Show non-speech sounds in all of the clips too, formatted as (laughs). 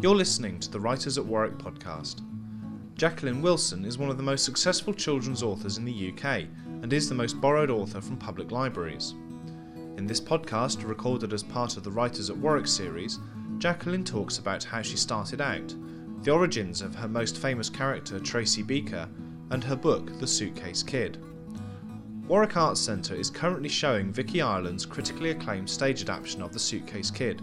You're listening to the Writers at Warwick podcast. Jacqueline Wilson is one of the most successful children's authors in the UK and is the most borrowed author from public libraries. In this podcast, recorded as part of the Writers at Warwick series, Jacqueline talks about how she started out, the origins of her most famous character, Tracy Beaker, and her book, The Suitcase Kid. Warwick Arts Centre is currently showing Vicky Ireland's critically acclaimed stage adaptation of The Suitcase Kid.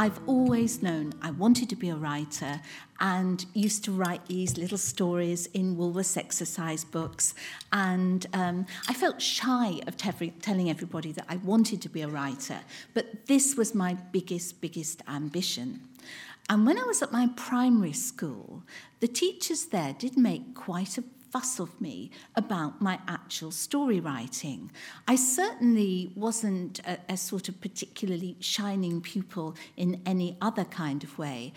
I've always known I wanted to be a writer and used to write these little stories in Woolworths exercise books. And um, I felt shy of te- telling everybody that I wanted to be a writer, but this was my biggest, biggest ambition. And when I was at my primary school, the teachers there did make quite a fuss of me about my actual story writing. I certainly wasn't a, a sort of particularly shining pupil in any other kind of way.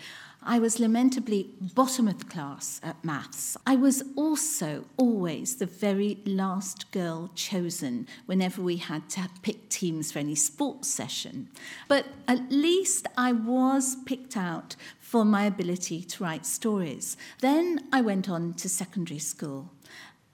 I was lamentably bottom of the class at maths. I was also always the very last girl chosen whenever we had to pick teams for any sports session. But at least I was picked out for my ability to write stories. Then I went on to secondary school.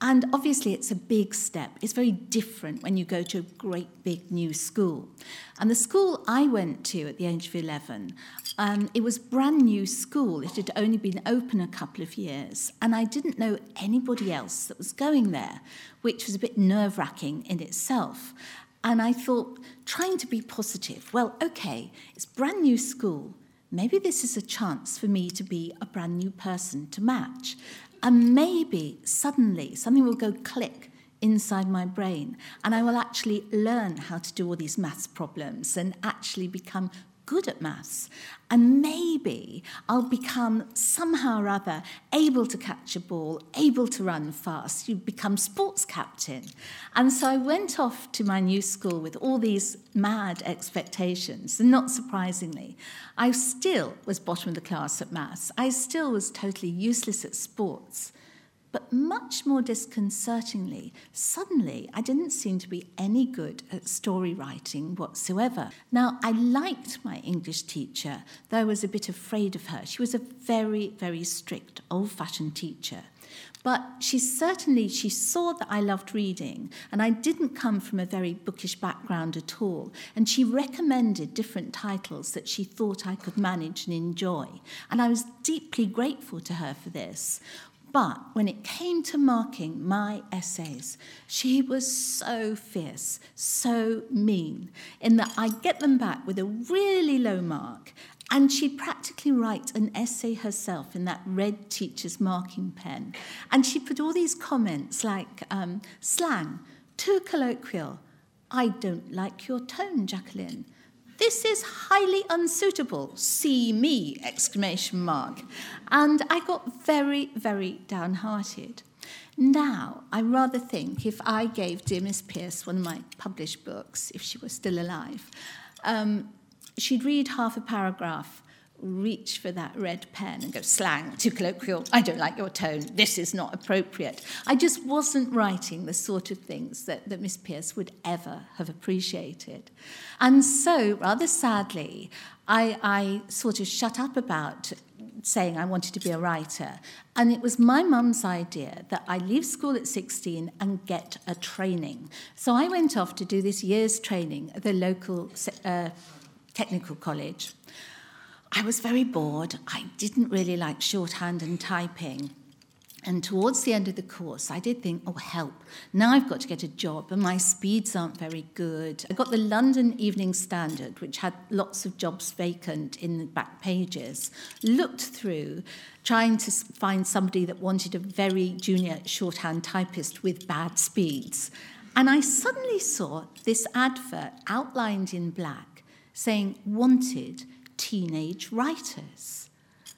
And obviously, it's a big step. It's very different when you go to a great big new school. And the school I went to at the age of 11, um, it was brand new school. It had only been open a couple of years. And I didn't know anybody else that was going there, which was a bit nerve wracking in itself. And I thought, trying to be positive, well, okay, it's brand new school. Maybe this is a chance for me to be a brand new person to match. And maybe suddenly something will go click inside my brain and I will actually learn how to do all these maths problems and actually become good at maths. And maybe I'll become somehow or other able to catch a ball, able to run fast. You become sports captain. And so I went off to my new school with all these mad expectations. And not surprisingly, I still was bottom of the class at maths. I still was totally useless at sports. But much more disconcertingly, suddenly I didn't seem to be any good at story writing whatsoever. Now, I liked my English teacher, though I was a bit afraid of her. She was a very, very strict, old fashioned teacher. But she certainly she saw that I loved reading and I didn't come from a very bookish background at all and she recommended different titles that she thought I could manage and enjoy and I was deeply grateful to her for this but when it came to marking my essays, she was so fierce, so mean, in that I'd get them back with a really low mark, and she'd practically write an essay herself in that red teacher's marking pen. And she'd put all these comments like um, slang, too colloquial, I don't like your tone, Jacqueline. This is highly unsuitable. See me! Exclamation mark. And I got very, very downhearted. Now, I rather think if I gave dear Miss Pierce one of my published books, if she were still alive, um, she'd read half a paragraph reach for that red pen and go, slang, too colloquial, I don't like your tone, this is not appropriate. I just wasn't writing the sort of things that, that Miss Pierce would ever have appreciated. And so, rather sadly, I, I sort of shut up about saying I wanted to be a writer. And it was my mum's idea that I leave school at 16 and get a training. So I went off to do this year's training at the local uh, technical college. I was very bored. I didn't really like shorthand and typing. And towards the end of the course, I did think, oh, help. Now I've got to get a job, and my speeds aren't very good. I got the London Evening Standard, which had lots of jobs vacant in the back pages, looked through, trying to find somebody that wanted a very junior shorthand typist with bad speeds. And I suddenly saw this advert outlined in black saying, wanted teenage writers.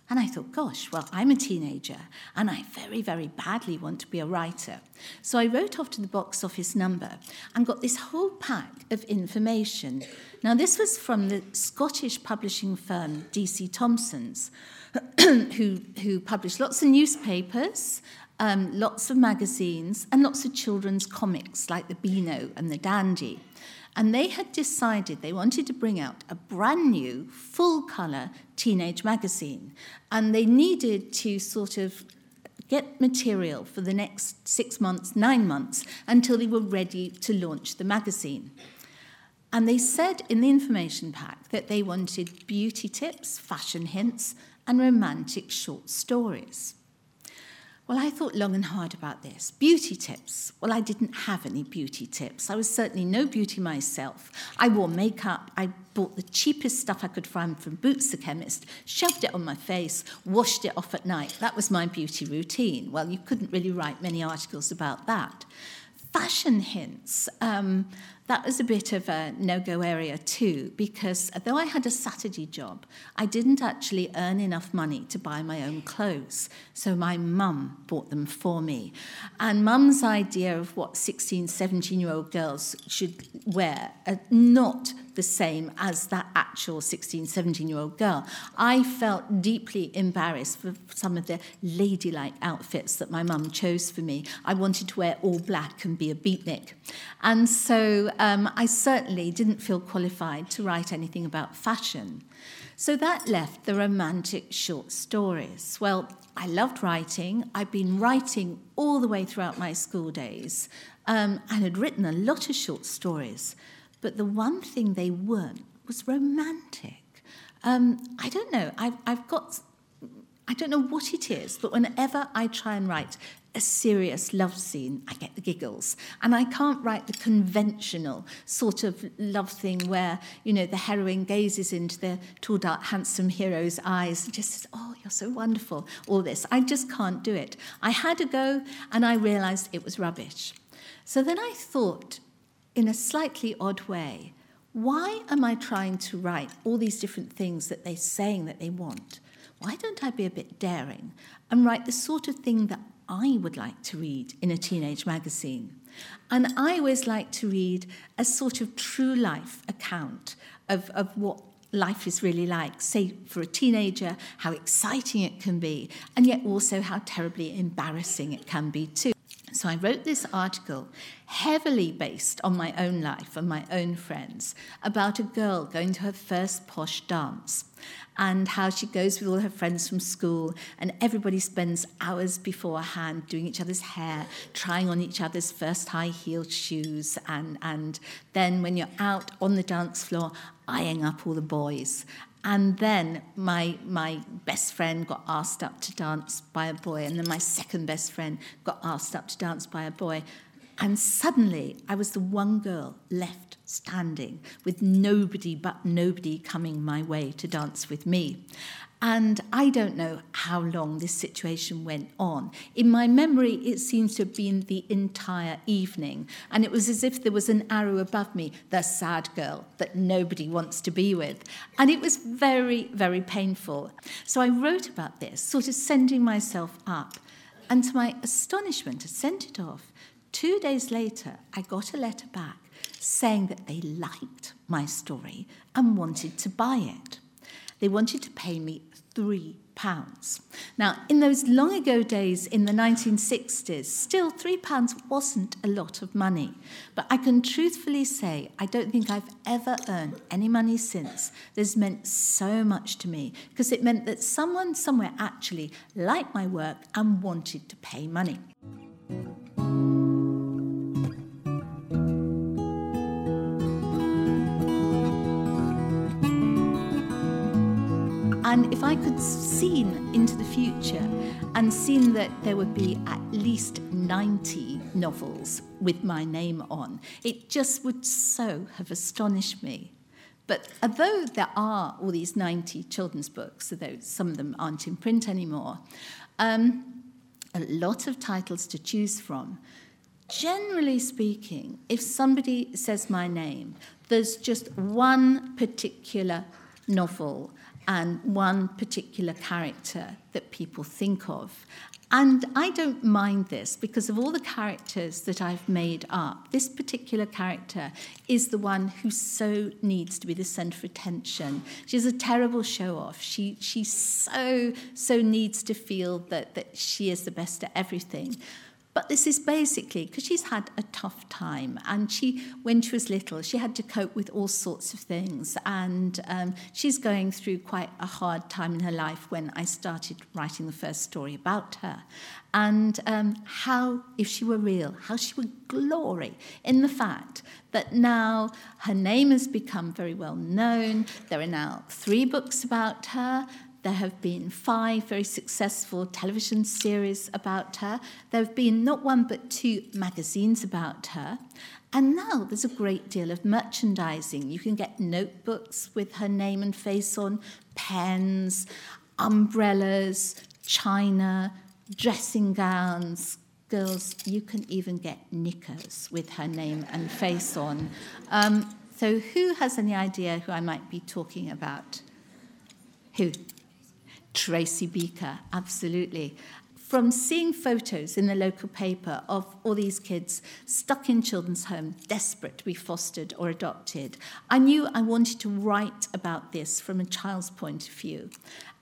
And I thought, gosh, well, I'm a teenager and I very, very badly want to be a writer. So I wrote off to the box office number and got this whole pack of information. Now, this was from the Scottish publishing firm DC Thomson's, (clears throat) who, who published lots of newspapers, um, lots of magazines, and lots of children's comics like the Beano and the Dandy. And they had decided they wanted to bring out a brand new, full colour teenage magazine. And they needed to sort of get material for the next six months, nine months, until they were ready to launch the magazine. And they said in the information pack that they wanted beauty tips, fashion hints, and romantic short stories. Well, I thought long and hard about this. Beauty tips. Well, I didn't have any beauty tips. I was certainly no beauty myself. I wore makeup. I bought the cheapest stuff I could find from Boots the chemist, shoved it on my face, washed it off at night. That was my beauty routine. Well, you couldn't really write many articles about that. Fashion hints. Um, that was a bit of a no go area too, because though I had a Saturday job, I didn't actually earn enough money to buy my own clothes. So my mum bought them for me. And mum's idea of what 16, 17 year old girls should wear are not the same as that actual 16, 17 year old girl. I felt deeply embarrassed for some of the ladylike outfits that my mum chose for me. I wanted to wear all black and be a beatnik. And so um, I certainly didn't feel qualified to write anything about fashion. So that left the romantic short stories. Well, I loved writing. I'd been writing all the way throughout my school days um, and had written a lot of short stories. But the one thing they weren't was romantic. Um, I don't know. I've, I've got, I don't know what it is, but whenever I try and write a serious love scene, I get the giggles. And I can't write the conventional sort of love thing where, you know, the heroine gazes into the tall, dark, handsome hero's eyes and just says, Oh, you're so wonderful, all this. I just can't do it. I had a go and I realized it was rubbish. So then I thought, in a slightly odd way, why am I trying to write all these different things that they're saying that they want? Why don't I be a bit daring and write the sort of thing that I would like to read in a teenage magazine? And I always like to read a sort of true life account of, of what life is really like. Say, for a teenager, how exciting it can be, and yet also how terribly embarrassing it can be too. So I wrote this article heavily based on my own life and my own friends about a girl going to her first posh dance and how she goes with all her friends from school and everybody spends hours beforehand doing each other's hair, trying on each other's first high-heeled shoes and, and then when you're out on the dance floor, eyeing up all the boys and then my, my best friend got asked up to dance by a boy, and then my second best friend got asked up to dance by a boy. And suddenly I was the one girl left standing with nobody but nobody coming my way to dance with me. And I don't know how long this situation went on. In my memory, it seems to have been the entire evening. And it was as if there was an arrow above me, the sad girl that nobody wants to be with. And it was very, very painful. So I wrote about this, sort of sending myself up. And to my astonishment, I sent it off. Two days later, I got a letter back saying that they liked my story and wanted to buy it. They wanted to pay me three pounds. Now, in those long ago days in the 1960s, still three pounds wasn't a lot of money. But I can truthfully say I don't think I've ever earned any money since. This meant so much to me because it meant that someone somewhere actually liked my work and wanted to pay money. And if I could seen into the future and seen that there would be at least 90 novels with my name on, it just would so have astonished me. But although there are all these 90 children's books, although some of them aren't in print anymore, um, a lot of titles to choose from. Generally speaking, if somebody says my name, there's just one particular novel and one particular character that people think of. And I don't mind this because of all the characters that I've made up, this particular character is the one who so needs to be the centre of attention. She's a terrible show off. She, she so, so needs to feel that, that she is the best at everything. But this is basically because she's had a tough time, and she, when she was little, she had to cope with all sorts of things, and um, she's going through quite a hard time in her life when I started writing the first story about her, and um, how, if she were real, how she would glory in the fact that now her name has become very well known. There are now three books about her. There have been five very successful television series about her. There have been not one but two magazines about her. And now there's a great deal of merchandising. You can get notebooks with her name and face on, pens, umbrellas, china, dressing gowns. Girls, you can even get knickers with her name and face on. Um, so, who has any idea who I might be talking about? Who? Tracy Beaker, absolutely. From seeing photos in the local paper of all these kids stuck in children's homes, desperate to be fostered or adopted, I knew I wanted to write about this from a child's point of view.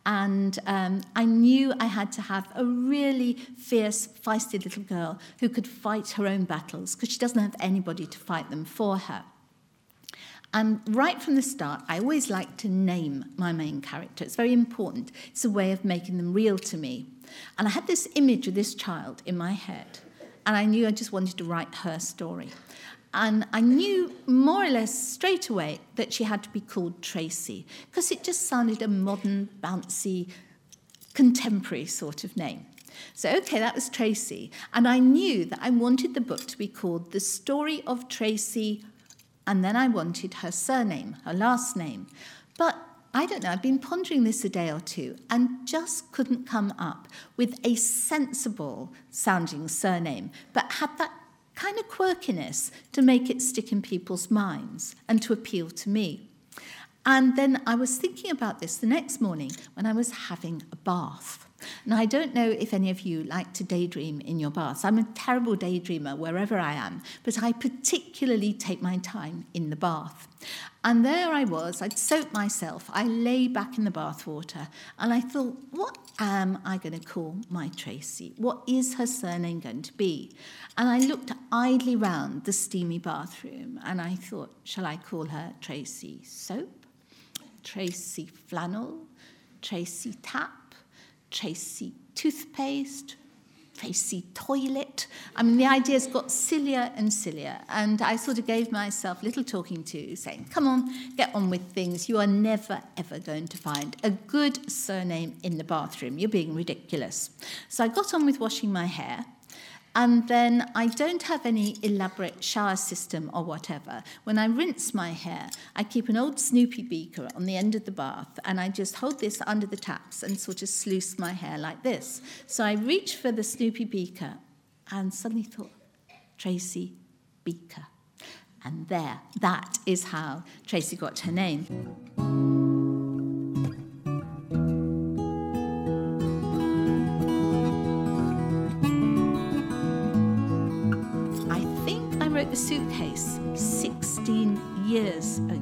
And um, I knew I had to have a really fierce, feisty little girl who could fight her own battles because she doesn't have anybody to fight them for her. And right from the start, I always like to name my main character. It's very important. It's a way of making them real to me. And I had this image of this child in my head, and I knew I just wanted to write her story. And I knew more or less straight away that she had to be called Tracy, because it just sounded a modern, bouncy, contemporary sort of name. So, okay, that was Tracy. And I knew that I wanted the book to be called The Story of Tracy and then I wanted her surname, her last name. But I don't know, I've been pondering this a day or two and just couldn't come up with a sensible sounding surname, but had that kind of quirkiness to make it stick in people's minds and to appeal to me. And then I was thinking about this the next morning when I was having a bath. Now, I don't know if any of you like to daydream in your baths. I'm a terrible daydreamer wherever I am, but I particularly take my time in the bath. And there I was, I'd soaked myself, I lay back in the bathwater, and I thought, what am I going to call my Tracy? What is her surname going to be? And I looked idly round the steamy bathroom, and I thought, shall I call her Tracy Soap? Tracy Flannel? Tracy Tap? Tracy toothpaste, Tracy toilet. I mean, the ideas got sillier and sillier. And I sort of gave myself little talking to, saying, come on, get on with things. You are never, ever going to find a good surname in the bathroom. You're being ridiculous. So I got on with washing my hair. And then I don't have any elaborate shower system or whatever. When I rinse my hair, I keep an old Snoopy beaker on the end of the bath and I just hold this under the taps and sort of sluice my hair like this. So I reached for the Snoopy beaker and suddenly thought, Tracy Beaker. And there, that is how Tracy got her name.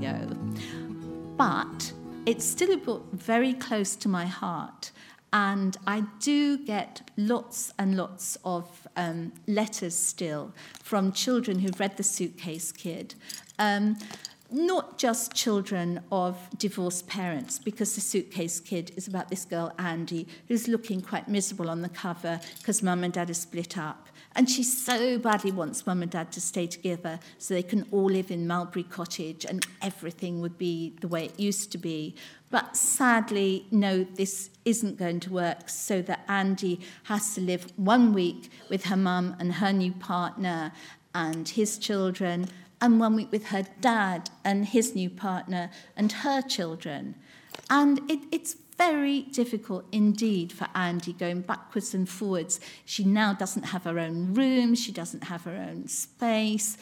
Ago, but it's still a book very close to my heart. And I do get lots and lots of um, letters still from children who've read The Suitcase Kid. Um, not just children of divorced parents, because The Suitcase Kid is about this girl, Andy, who's looking quite miserable on the cover because mum and dad are split up. And she so badly wants mum and dad to stay together so they can all live in Mulberry Cottage and everything would be the way it used to be. But sadly, no, this isn't going to work, so that Andy has to live one week with her mum and her new partner and his children, and one week with her dad and his new partner and her children. And it, it's very difficult indeed for Andy going backwards and forwards. She now doesn't have her own room, she doesn't have her own space.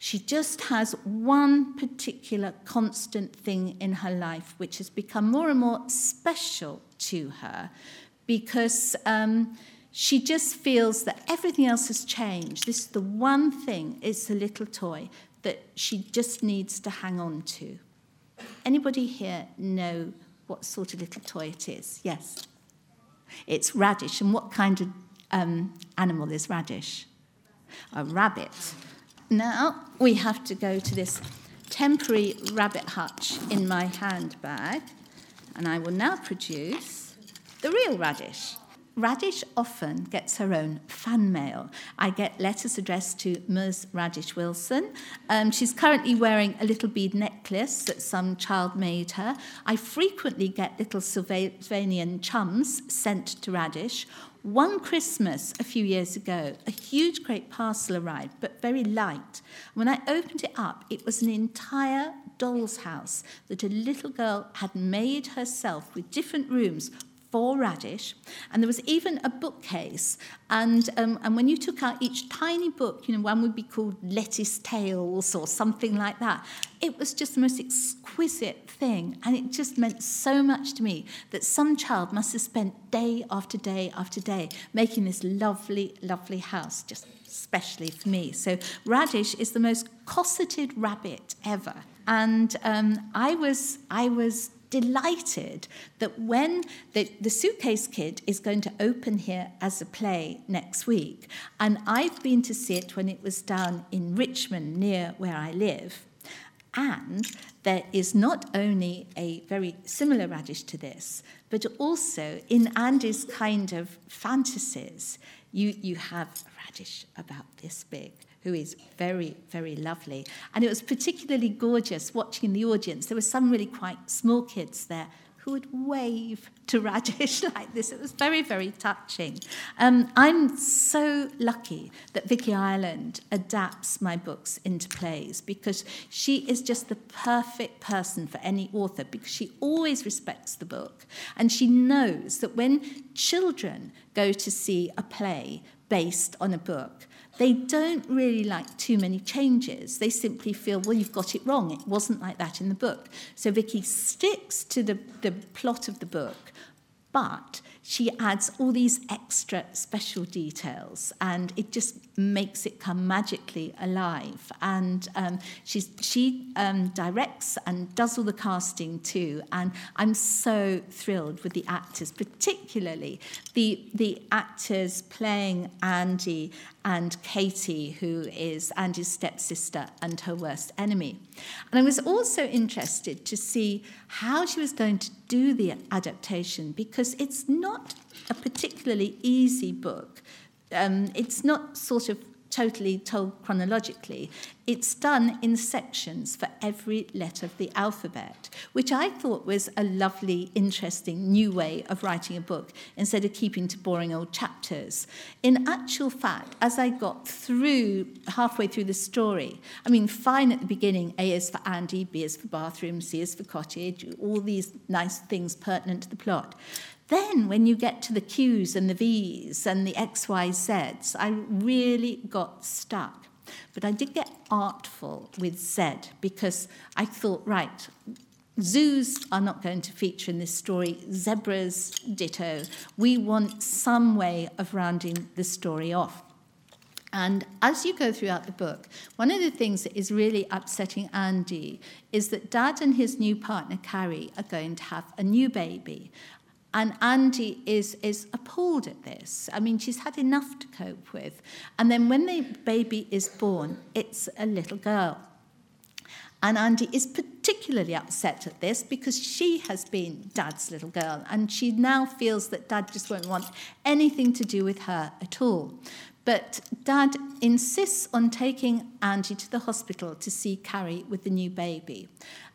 She just has one particular constant thing in her life which has become more and more special to her because um, she just feels that everything else has changed. This is the one thing, it's a little toy that she just needs to hang on to. Anybody here know what sort of little toy it is? Yes. It's radish. And what kind of um, animal is radish? A rabbit. Now we have to go to this temporary rabbit hutch in my handbag, and I will now produce the real radish. Radish often gets her own fan mail. I get letters addressed to Ms. Radish Wilson. Um, she's currently wearing a little bead necklace that some child made her. I frequently get little Sylvanian chums sent to Radish, one Christmas a few years ago, a huge great parcel arrived, but very light. When I opened it up, it was an entire doll's house that a little girl had made herself with different rooms for radish, and there was even a bookcase. And, um, and when you took out each tiny book, you know, one would be called Lettuce Tales or something like that. It was just the most exquisite thing, and it just meant so much to me that some child must have spent day after day after day making this lovely, lovely house, just especially for me. So radish is the most cosseted rabbit ever. And um, I was, I was delighted that when the, the Suitcase Kid is going to open here as a play next week, and I've been to see it when it was down in Richmond near where I live, and there is not only a very similar radish to this, but also in Andy's kind of fantasies, you, you have a radish about this big who is very, very lovely. And it was particularly gorgeous watching the audience. There were some really quite small kids there who would wave to Radish (laughs) like this. It was very, very touching. Um, I'm so lucky that Vicky Ireland adapts my books into plays because she is just the perfect person for any author because she always respects the book and she knows that when children go to see a play based on a book, they don't really like too many changes. They simply feel, well, you've got it wrong. It wasn't like that in the book. So Vicky sticks to the, the plot of the book, but she adds all these extra special details and it just makes it come magically alive. And um, she um, directs and does all the casting too. And I'm so thrilled with the actors, particularly the, the actors playing Andy and Katie, who is Andy's stepsister and her worst enemy. And I was also interested to see how she was going to do the adaptation because it's not a particularly easy book. Um, it's not sort of totally told chronologically. It's done in sections for every letter of the alphabet, which I thought was a lovely, interesting new way of writing a book instead of keeping to boring old chapters. In actual fact, as I got through, halfway through the story, I mean, fine at the beginning, A is for Andy, B is for bathroom, C is for cottage, all these nice things pertinent to the plot. Then, when you get to the Q's and the V's and the X, Y, Z's, I really got stuck. But I did get artful with Z because I thought, right, zoos are not going to feature in this story, zebras, ditto. We want some way of rounding the story off. And as you go throughout the book, one of the things that is really upsetting Andy is that Dad and his new partner, Carrie, are going to have a new baby. And Andy is, is appalled at this. I mean, she's had enough to cope with. And then when the baby is born, it's a little girl. And Andy is particularly upset at this because she has been Dad's little girl and she now feels that Dad just won't want anything to do with her at all. But Dad insists on taking Andy to the hospital to see Carrie with the new baby.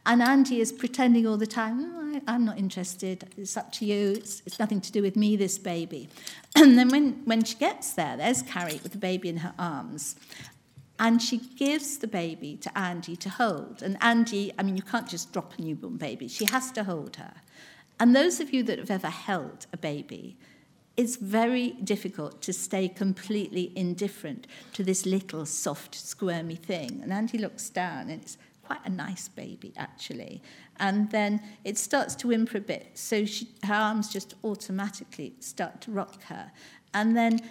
And Andy is pretending all the time, oh, I, am not interested, it's up to you, it's, it's nothing to do with me, this baby. (clears throat) And then when, when she gets there, there's Carrie with the baby in her arms. And she gives the baby to Andy to hold. And Andy, I mean, you can't just drop a newborn baby, she has to hold her. And those of you that have ever held a baby it's very difficult to stay completely indifferent to this little soft, squirmy thing. And Andy looks down, and it's quite a nice baby, actually. And then it starts to whimper a bit, so she, her arms just automatically start to rock her. And then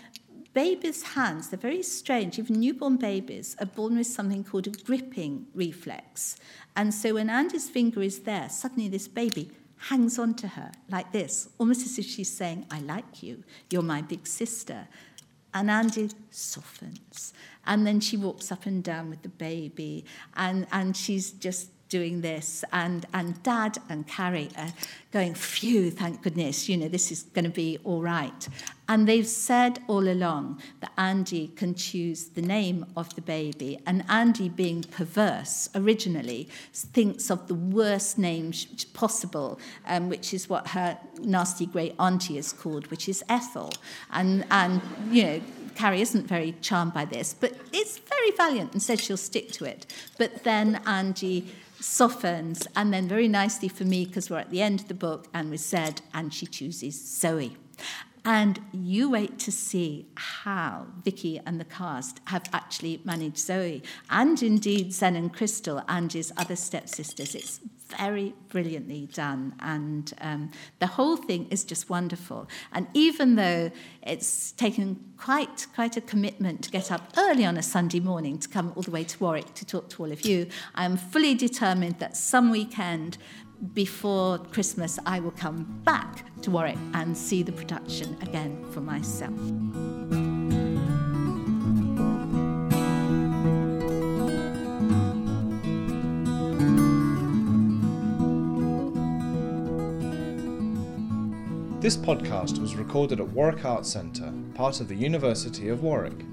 babies' hands, they're very strange. Even newborn babies are born with something called a gripping reflex. And so when Andy's finger is there, suddenly this baby hangs on to her like this, almost as if she's saying, I like you, you're my big sister. And Andy softens. And then she walks up and down with the baby, and, and she's just doing this, and, and Dad and Carrie are going, phew, thank goodness, you know, this is going to be all right. And they've said all along that Andy can choose the name of the baby, and Andy, being perverse originally, thinks of the worst name possible, um, which is what her nasty great auntie is called, which is Ethel. And, and you know, Carrie isn't very charmed by this, but it's very valiant and says she'll stick to it. But then Andy softens, and then very nicely for me, because we're at the end of the book, and we said, and she chooses Zoe. And you wait to see how Vicky and the cast have actually managed Zoe, and indeed Zen and Crystal, Andy's other stepsisters. It's very brilliantly done, and um, the whole thing is just wonderful. And even though it's taken quite quite a commitment to get up early on a Sunday morning to come all the way to Warwick to talk to all of you, I am fully determined that some weekend before Christmas I will come back to Warwick and see the production again for myself. This podcast was recorded at Warwick Arts Centre, part of the University of Warwick.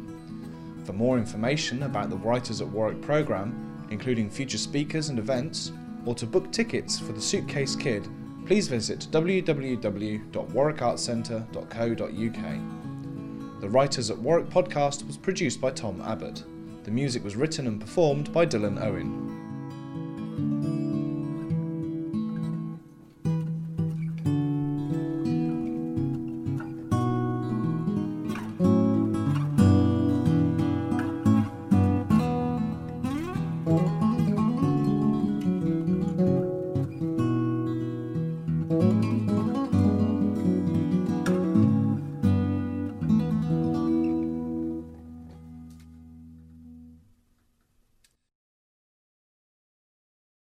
For more information about the Writers at Warwick programme, including future speakers and events, or to book tickets for the Suitcase Kid, please visit www.warwickartscentre.co.uk. The Writers at Warwick podcast was produced by Tom Abbott. The music was written and performed by Dylan Owen.